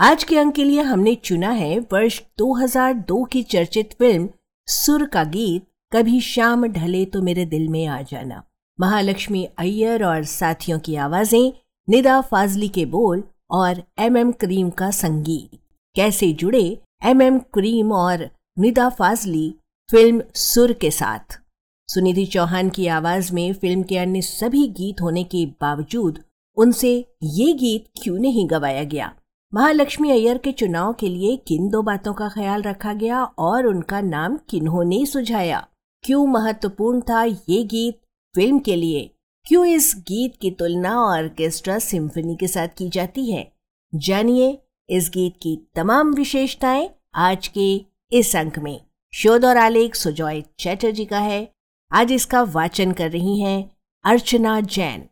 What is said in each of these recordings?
आज के अंक के लिए हमने चुना है वर्ष 2002 की चर्चित फ़िल्म सुर का गीत, कभी शाम ढले तो मेरे दिल में आ जाना। महालक्ष्मी अय्यर और साथियों की आवाज़ें, निदा फाजली के बोल और एम एम करीम का संगीत। कैसे जुड़े एम एम करीम और निदा फाजली फ़िल्म सुर के साथ? सुनिधि चौहान की आवाज़ में फ़िल्म के अन्य सभी गीत होने के बावजूद उनसे ये गीत क्यों नहीं गवाया गया? महालक्ष्मी अय्यर के चुनाव के लिए किन दो बातों का ख्याल रखा गया और उनका नाम किन्होंने सुझाया? क्यों महत्वपूर्ण था ये गीत फ़िल्म के लिए? क्यों इस गीत की तुलना ऑर्केस्ट्रा सिम्फनी के साथ की जाती है? जानिए इस गीत की तमाम विशेषताएँ आज के इस अंक में। शोध और आलेख सुजॉय चैटर्जी का है। आज इसका वाचन कर रही हैं अर्चना जैन।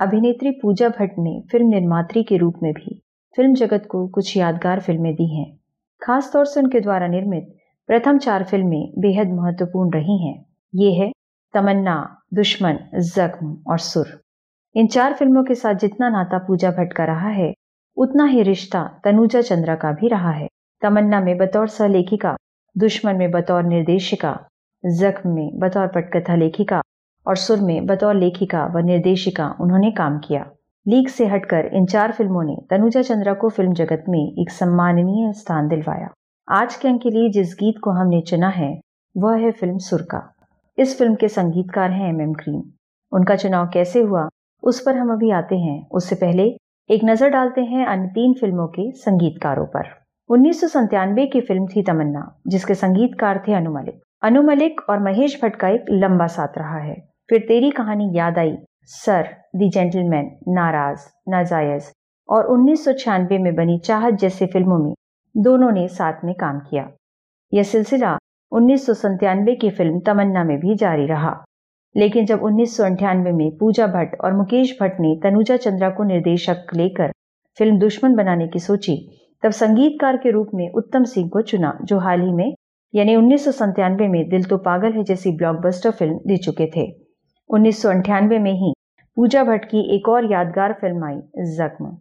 अभिनेत्री पूजा भट्ट ने फ़िल्म निर्मात्री के रूप में भी फ़िल्म जगत को कुछ यादगार फ़िल्में दी हैं। खास तौर से उनके द्वारा निर्मित प्रथम चार फ़िल्में बेहद महत्वपूर्ण रही हैं। ये है तमन्ना, दुश्मन, जख्म और सुर। इन चार फ़िल्मों के साथ जितना नाता पूजा भट्ट का रहा है, उतना ही रिश्ता तनुजा चंद्रा का भी रहा है। तमन्ना में बतौर सहलेखिका, दुश्मन में बतौर निर्देशिका, जख्म में बतौर पटकथा लेखिका और सुर में बतौर लेखिका व निर्देशिका उन्होंने काम किया। लीग से हटकर इन चार फ़िल्मों ने तनुजा चंद्रा को फ़िल्म जगत में एक सम्माननीय स्थान दिलवाया। आज के अंक के लिए जिस गीत को हमने चुना है, वह है फ़िल्म सुर का। इस फ़िल्म के संगीतकार हैं एम एम क्रीम उनका चुनाव कैसे हुआ, उस पर हम अभी आते हैं। उससे पहले एक नज़र डालते हैं अन्य तीन फ़िल्मों के संगीतकारों पर। उन्नीस की फ़िल्म थी तमन्ना, जिसके संगीतकार थे अनु मलिक अनु मलिक और महेश भट्ट का एक लंबा साथ रहा है। फिर तेरी कहानी याद आई, सर, दी जेंटलमैन, नाराज़, नाजायज, और उन्नीस सौ छियानबे में बनी चाहत जैसी फ़िल्मों में दोनों ने साथ में काम किया। यह सिलसिला उन्नीस की फ़िल्म तमन्ना में भी जारी रहा। लेकिन जब उन्नीस में पूजा भट्ट और मुकेश भट्ट ने तनुजा चंद्रा को निर्देशक लेकर फ़िल्म दुश्मन बनाने की सोची, तब संगीतकार के रूप में उत्तम सिंह को चुना, जो हाल ही में, यानी उन्नीस में दिल तो पागल है जैसी ब्लॉकबस्टर फ़िल्म दे चुके थे। उन्नीस में ही पूजा भट्ट की एक और यादगार फ़िल्म आई, जख्म।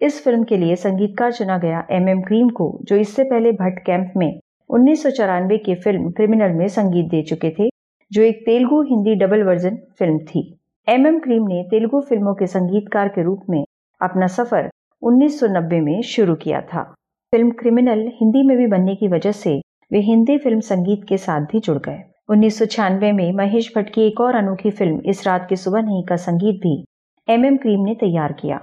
इस फ़िल्म के लिए संगीतकार चुना गया एम एम क्रीम को, जो इससे पहले भट्ट कैंप में उन्नीस की फ़िल्म क्रिमिनल में संगीत दे चुके थे, जो एक Telugu Hindi double version film थी। एम एम क्रीम ने तेलुगु फ़िल्मों के संगीतकार के रूप में अपना सफ़र 1990 में शुरू किया था। फ़िल्म क्रिमिनल हिंदी में भी बनने की वजह से वे हिंदी फ़िल्म संगीत के साथ भी जुड़ गए। उन्नीस सौ छियानवे में महेश भट्ट की एक और अनोखी फ़िल्म, इस रात की सुबह नहीं का संगीत भी एम एम क्रीम ने तैयार किया।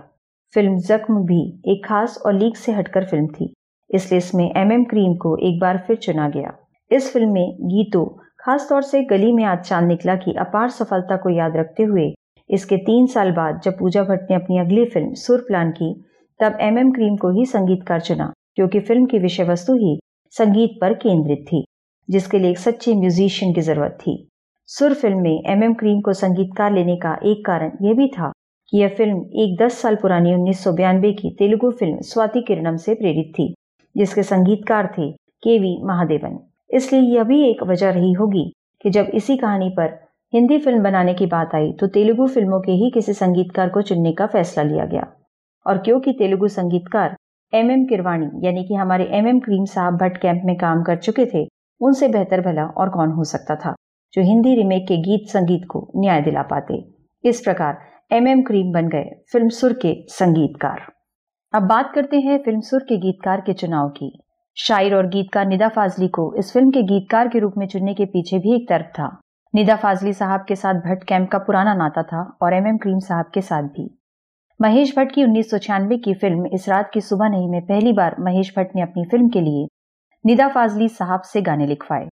फ़िल्म जख्म भी एक खास और लीक से हटकर फ़िल्म थी, इसलिए इसमें एम एम क्रीम को एक बार फिर चुना गया। इस फ़िल्म में गीतों खास तौर से गली में आज चाँद निकला की अपार सफलता को याद रखते हुए, इसके तीन साल बाद जब पूजा भट्ट ने अपनी अगली फ़िल्म, सुर प्लान की, तब एम एम क्रीम को ही संगीतकार चुना, क्योंकि फ़िल्म की विषय वस्तु ही संगीत पर केंद्रित थी। जिसके लिए एक सच्चे म्यूजिशियन की ज़रूरत थी। सुर फ़िल्म में एम एम क्रीम को संगीतकार लेने का एक कारण यह भी था कि यह फ़िल्म एक दस साल पुरानी उन्नीस की तेलुगु फ़िल्म स्वाति किरणम से प्रेरित थी, जिसके संगीतकार थे के वी महादेवन। इसलिए यह भी एक वजह रही होगी कि जब इसी कहानी पर हिंदी फ़िल्म बनाने की बात आई तो तेलुगु फ़िल्मों के ही किसी संगीतकार को चुनने का फैसला लिया गया। और क्योंकि तेलुगु संगीतकार एम एम किरवाणी यानी कि हमारे एम एम क्रीम साहब भट्ट कैंप में काम कर चुके थे उनसे बेहतर भला और कौन हो सकता था, जो हिंदी रिमेक के गीत संगीत को न्याय दिला पाते। इस प्रकार एम एम क्रीम बन गए फ़िल्म सुर के संगीतकार। अब बात करते हैं फ़िल्म सुर के गीतकार के चुनाव की। शायर और गीतकार निदा फाजली को इस फ़िल्म के गीतकार के रूप में चुनने के पीछे भी एक तर्क था। निदा फाजली साहब के साथ भट्ट कैंप का पुराना नाता था और एम एम क्रीम साहब के साथ भी। महेश भट्ट की उन्नीस सौ छियानवे की फ़िल्म इस रात की सुबह नहीं, में पहली बार महेश भट्ट ने अपनी फ़िल्म के लिए निदा फाजली साहब से गाने लिखवाए।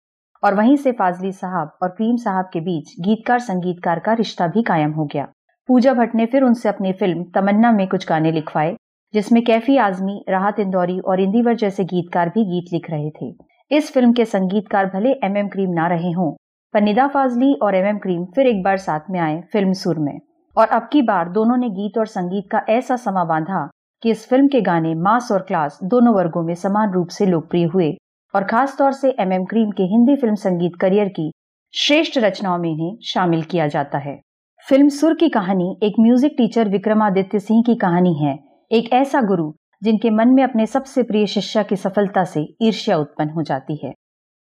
और वहीं से फाजली साहब और क्रीम साहब के बीच गीतकार संगीतकार का रिश्ता भी कायम हो गया। पूजा भट्ट ने फिर उनसे अपनी फ़िल्म तमन्ना में कुछ गाने लिखवाए, जिसमें कैफी आजमी, राहत इंदौरी और इंदिवर जैसे गीतकार भी गीत लिख रहे थे। इस फ़िल्म के संगीतकार भले एम एम क्रीम ना रहे हों, पर निदा फाजली और एम एम क्रीम फिर एक बार साथ में आए फ़िल्म सुर में। और अब की बार दोनों ने गीत और संगीत का ऐसा समा बांधा कि इस फ़िल्म के गाने मास और क्लास दोनों वर्गों में समान रूप से लोकप्रिय हुए और खास तौर से एम एम क्रीम के हिंदी फ़िल्म संगीत करियर की श्रेष्ठ रचनाओं में इन्हें शामिल किया जाता है। फ़िल्म सुर की कहानी एक म्यूज़िक टीचर विक्रमादित्य सिंह की कहानी है, एक ऐसा गुरु जिनके मन में अपने सबसे प्रिय शिष्या की सफलता से ईर्ष्या उत्पन्न हो जाती है।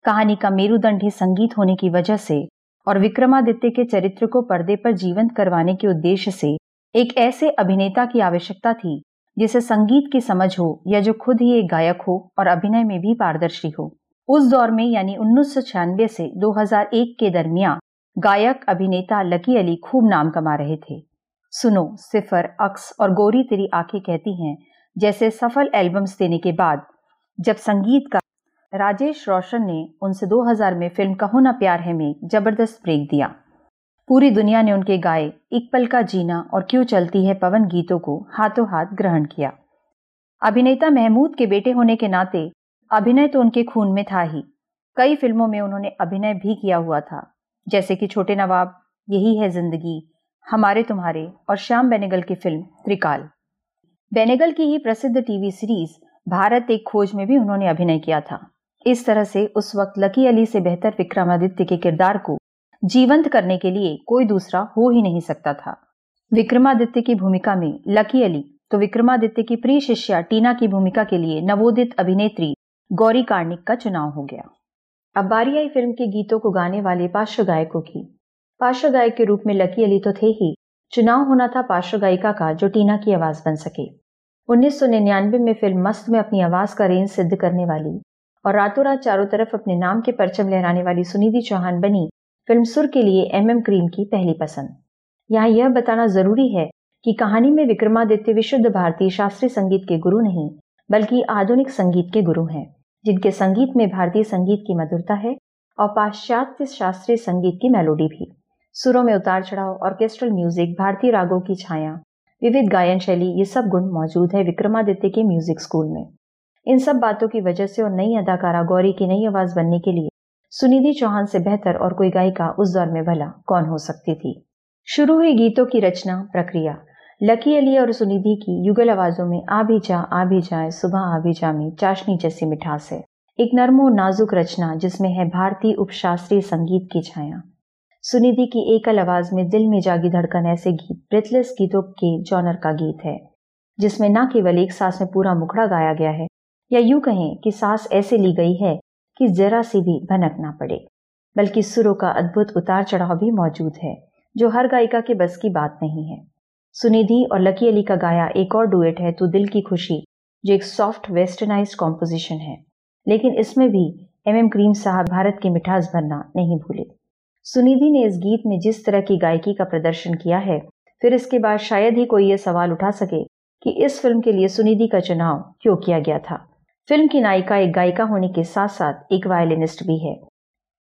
कहानी का मेरुदंड ही संगीत होने की वजह से और विक्रमादित्य के चरित्र को पर्दे पर जीवंत करवाने के उद्देश्य से एक ऐसे अभिनेता की आवश्यकता थी जिसे संगीत की समझ हो या जो खुद ही एक गायक हो और अभिनय में भी पारदर्शी हो। उस दौर में यानी उन्नीस से 2001 के दरमियान गायक, अभिनेता लकी अली खूब नाम कमा रहे थे। सुनो, सिफर, अक्स और गोरी तेरी आँखें कहती हैं, जैसे सफल एल्बम्स देने के बाद, जब संगीत का राजेश रोशन ने उनसे 2000 में फ़िल्म कहो ना प्यार है में ज़बरदस्त ब्रेक दिया। पूरी दुनिया ने उनके गाए एक पल का जीना और क्यों चलती है पवन गीतों को हाथों हाथ ग्रहण किया। अभिनेता महमूद के बेटे होने के नाते अभिनय तो उनके खून में था ही। कई फ़िल्मों में उन्होंने अभिनय भी किया हुआ था, जैसे कि छोटे नवाब, यही है ज़िंदगी, हमारे तुम्हारे और श्याम बेनेगल की फ़िल्म त्रिकाल। बेनेगल की ही प्रसिद्ध टीवी सीरीज़ भारत एक खोज में भी उन्होंने अभिनय किया था। इस तरह से उस वक्त लकी अली से बेहतर विक्रमादित्य के किरदार को जीवंत करने के लिए कोई दूसरा हो ही नहीं सकता था। विक्रमादित्य की भूमिका में लकी अली तो विक्रमादित्य की प्रिय शिष्या टीना की भूमिका के लिए नवोदित अभिनेत्री गौरी कार्णिक का चुनाव हो गया। अब बारी आई फ़िल्म के गीतों को गाने वाले पार्श्व गायकों की। पार्श्व गायक के रूप में लकी अली तो थे ही। चुनाव होना था पार्श्व गायिका का जो टीना की आवाज़ बन सके। 1999 में फ़िल्म मस्त में अपनी आवाज़ का रेंज सिद्ध करने वाली और रातों रात चारों तरफ़ अपने नाम के परचम लहराने वाली सुनिधि चौहान बनी फ़िल्म सुर के लिए एम एम क्रीम की पहली पसंद। यहाँ यह बताना ज़रूरी है कि कहानी में विक्रमादित्य विशुद्ध भारतीय शास्त्रीय संगीत के गुरु नहीं, बल्कि आधुनिक संगीत के गुरु हैं, जिनके संगीत में भारतीय संगीत की मधुरता है और पाश्चात्य शास्त्रीय संगीत की मेलोडी भी। सुरों में उतार चढ़ाव ऑर्केस्ट्रल म्यूज़िक भारतीय रागों की छाया, विविध गायन शैली, ये सब गुण मौजूद है विक्रमादित्य के म्यूज़िक स्कूल में। इन सब बातों की वजह से और नई अदाकारा, गौरी की नई आवाज़ बनने के लिए सुनिधि चौहान से बेहतर और कोई गायिका उस दौर में भला कौन हो सकती थी। शुरू हुई गीतों की रचना, प्रक्रिया। लकी अली और सुनिधि की युगल आवाजों में आ भी जा, आ भी जाए, सुबह आ भी जा में चाशनी जैसी मिठास है। एक नर्मो नाजुक रचना जिसमें है भारतीय उपशास्त्रीय संगीत की छाया। सुनिधि की एकल आवाज़ में दिल में जागी धड़कन ऐसे गीत ब्रेथलेस गीतों के जॉनर का गीत है। जिसमें न केवल एक सांस में पूरा मुखड़ा गाया गया है, या यूँ कहें कि सांस ऐसे ली गई है कि जरा सी भी भनक ना पड़े। बल्कि सुरों का अद्भुत उतार चढ़ाव भी मौजूद है, जो हर गायिका के बस की बात नहीं है। सुनिधि और लकी अली का गाया एक और डुएट है तो दिल की खुशी, जो एक सॉफ्ट वेस्टर्नाइज कॉम्पोजिशन है। लेकिन इसमें भी एम एम क्रीम साहब भारत की मिठास भरना नहीं भूले। सुनिधि ने इस गीत में जिस तरह की गायकी का प्रदर्शन किया है, फिर इसके बाद शायद ही कोई ये सवाल उठा सके कि इस फ़िल्म के लिए सुनिधि का चुनाव क्यों किया गया था। फ़िल्म की नायिका एक गायिका होने के साथ साथ एक वायलिनिस्ट भी है।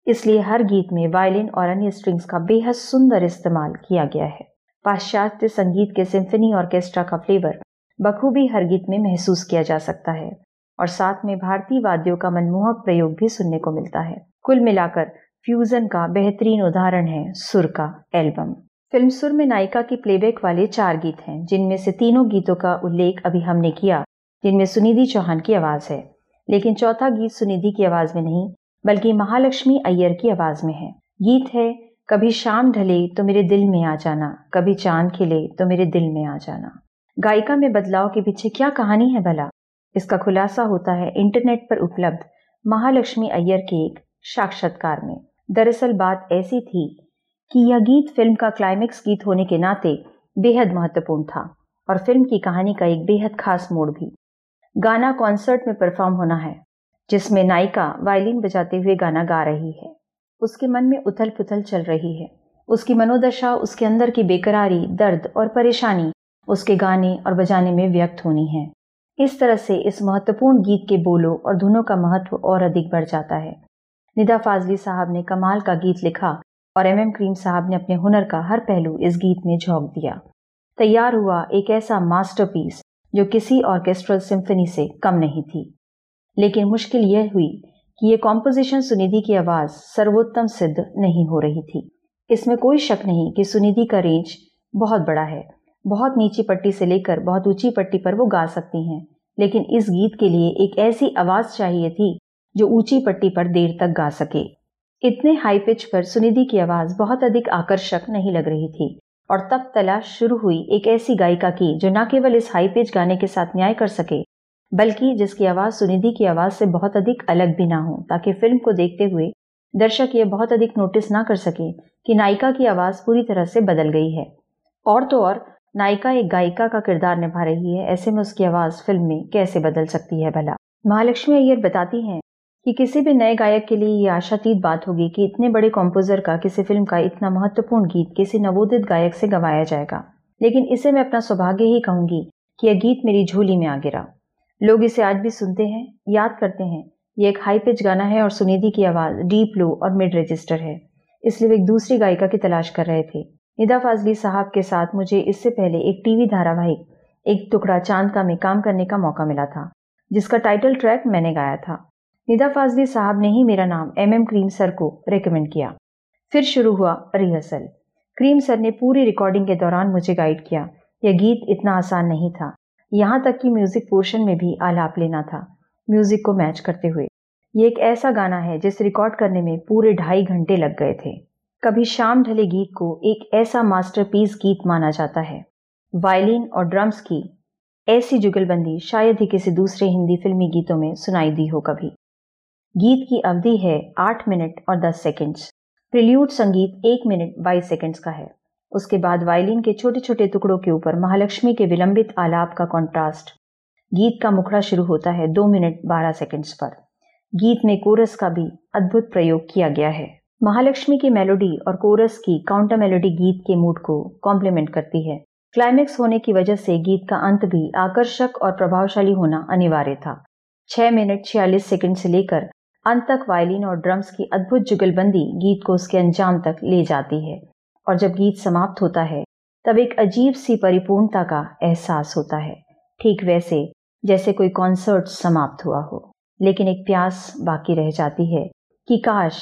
इसलिए हर गीत में वायलिन और अन्य स्ट्रिंग्स का बेहद सुंदर इस्तेमाल किया गया है। पाश्चात्य संगीत के सिम्फनी ऑर्केस्ट्रा का फ्लेवर बखूबी हर गीत में महसूस किया जा सकता है और साथ में भारतीय वाद्यों का मनमोहक प्रयोग भी सुनने को मिलता है। कुल मिलाकर फ्यूजन का बेहतरीन उदाहरण है सुर का एल्बम। फ़िल्म सुर में नायिका की प्लेबैक वाले चार गीत हैं, जिनमें से तीनों गीतों का उल्लेख अभी हमने किया। जिनमें सुनिधि चौहान की आवाज़ है। लेकिन चौथा गीत सुनिधि की आवाज़ में नहीं, बल्कि महालक्ष्मी अय्यर की आवाज़ में है। गीत है, कभी शाम ढले तो मेरे दिल में आ जाना, कभी चाँद खिले तो मेरे दिल में आ जाना। गायिका में बदलाव के पीछे क्या कहानी है भला? इसका खुलासा होता है इंटरनेट पर उपलब्ध महालक्ष्मी अय्यर के एक साक्षात्कार में। दरअसल बात ऐसी थी कि यह गीत फ़िल्म का क्लाइमेक्स गीत होने के नाते बेहद महत्वपूर्ण था और फ़िल्म की कहानी का एक बेहद खास मोड़ भी। गाना कॉन्सर्ट में परफॉर्म होना है, जिसमें नायिका वायलिन बजाते हुए गाना गा रही है। उसके मन में उथल पुथल चल रही है। उसकी मनोदशा उसके अंदर की बेकरारी, दर्द और परेशानी उसके गाने और बजाने में व्यक्त होनी है। इस तरह से इस महत्वपूर्ण गीत के बोलों और धुनों का महत्व और अधिक बढ़ जाता है। निदा फाजली साहब ने कमाल का गीत लिखा और एम एम क्रीम साहब ने अपने हुनर का हर पहलू इस गीत में झोंक दिया। तैयार हुआ एक ऐसा मास्टरपीस जो किसी ऑर्केस्ट्रल सिम्फनी से कम नहीं थी। लेकिन मुश्किल यह हुई कि ये कॉम्पोजिशन सुनिधि की आवाज़ सर्वोत्तम सिद्ध नहीं हो रही थी। इसमें कोई शक नहीं कि सुनिधि का रेंज बहुत बड़ा है। बहुत नीची पट्टी से लेकर बहुत ऊँची पट्टी पर वो गा सकती हैं। लेकिन इस गीत के लिए एक ऐसी आवाज़ चाहिए थी जो ऊँची पट्टी पर देर तक गा सके। इतने हाई पिच पर सुनिधि की आवाज़ बहुत अधिक आकर्षक नहीं लग रही थी। और तब तलाश शुरू हुई एक ऐसी गायिका की, जो न केवल इस हाई पिच गाने के साथ न्याय कर सके, बल्कि जिसकी आवाज़ सुनिधि की आवाज़ से बहुत अधिक अलग भी ना हो, ताकि फ़िल्म को देखते हुए दर्शक ये बहुत अधिक नोटिस ना कर सके कि नायिका की आवाज़ पूरी तरह से बदल गई है। और तो और, नायिका एक गायिका का किरदार निभा रही है, ऐसे में उसकी आवाज़ फ़िल्म में कैसे बदल सकती है भला? महालक्ष्मी अय्यर बताती हैं कि किसी भी नए गायक के लिए ये आशातीत बात होगी कि इतने बड़े कॉम्पोजर का, किसी फ़िल्म का इतना महत्वपूर्ण गीत किसी नवोदित गायक से गवाया जाएगा। लेकिन इसे मैं अपना सौभाग्य ही कहूँगी कि यह गीत मेरी झोली में आ गिरा। लोग इसे आज भी सुनते हैं, याद करते हैं। ये एक हाई पिच गाना है और सुनिधि की आवाज़ डीप लो और मिड रजिस्टर है। इसलिए वे एक दूसरी गायिका की तलाश कर रहे थे। निदा फाजली साहब के साथ मुझे इससे पहले एक टीवी धारावाहिक, एक टुकड़ा चाँद का में काम करने का मौका मिला था, जिसका टाइटल ट्रैक मैंने गाया था। निदा फाजली साहब ने ही मेरा नाम एम एम क्रीम सर को रिकमेंड किया। फिर शुरू हुआ रिहर्सल क्रीम सर ने पूरी रिकॉर्डिंग के दौरान मुझे गाइड किया। यह गीत इतना आसान नहीं था। यहाँ तक कि म्यूज़िक पोर्शन में भी आलाप लेना था। म्यूज़िक को मैच करते हुए। ये एक ऐसा गाना है जिसे रिकॉर्ड करने में पूरे ढाई घंटे लग गए थे। कभी शाम ढले गीत को एक ऐसा मास्टरपीस गीत माना जाता है। वायलिन और ड्रम्स की ऐसी जुगलबंदी शायद ही किसी दूसरे हिंदी फिल्मी गीतों में सुनाई दी हो कभी। गीत की अवधि है आठ मिनट और दस सेकेंड्स प्रिल्यूड संगीत एक मिनट बाईस सेकेंड्स का है। उसके बाद वायलिन के छोटे छोटे टुकड़ों के ऊपर महालक्ष्मी के विलंबित आलाप का कॉन्ट्रास्ट गीत का मुखड़ा शुरू होता है दो मिनट बारह सेकेंड्स पर। गीत में कोरस का भी अद्भुत प्रयोग किया गया है। महालक्ष्मी की मेलोडी और कोरस की काउंटर मेलोडी गीत के मूड को कॉम्प्लीमेंट करती है। क्लाइमेक्स होने की वजह से गीत का अंत भी आकर्षक और प्रभावशाली होना अनिवार्य था। छह मिनट छियालीस सेकंड से लेकर अंत तक वायलिन और ड्रम्स की अद्भुत जुगलबंदी गीत को उसके अंजाम तक ले जाती है। और जब गीत समाप्त होता है, तब एक अजीब सी परिपूर्णता का एहसास होता है। ठीक वैसे, जैसे कोई कॉन्सर्ट समाप्त हुआ हो। लेकिन एक प्यास बाकी रह जाती है कि काश,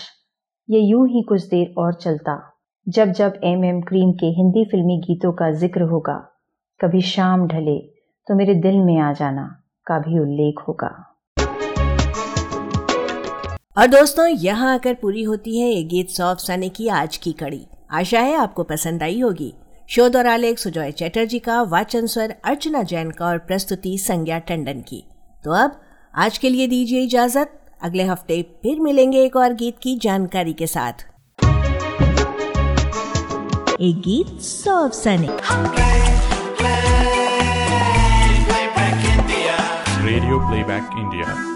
ये यूँ ही कुछ देर और चलता। जब जब एम एम क्रीम के हिंदी फिल्मी गीतों का ज़िक्र होगा, कभी शाम ढले तो मेरे दिल में आ जाना, का भी उल्लेख होगा। और दोस्तों, यहाँ आकर पूरी होती है ये गीत सौफ साने की आज की कड़ी। आशा है आपको पसंद आई होगी। शोध और आलेख सुजॉय चैटर्जी का, वाचन स्वर अर्चना जैन का और प्रस्तुति संज्ञा टंडन की। तो अब, आज के लिए दीजिए इजाज़त। अगले हफ़्ते फिर मिलेंगे एक और गीत की जानकारी के साथ। एक गीत सौ अफसाने रेडियो प्लेबैक इंडिया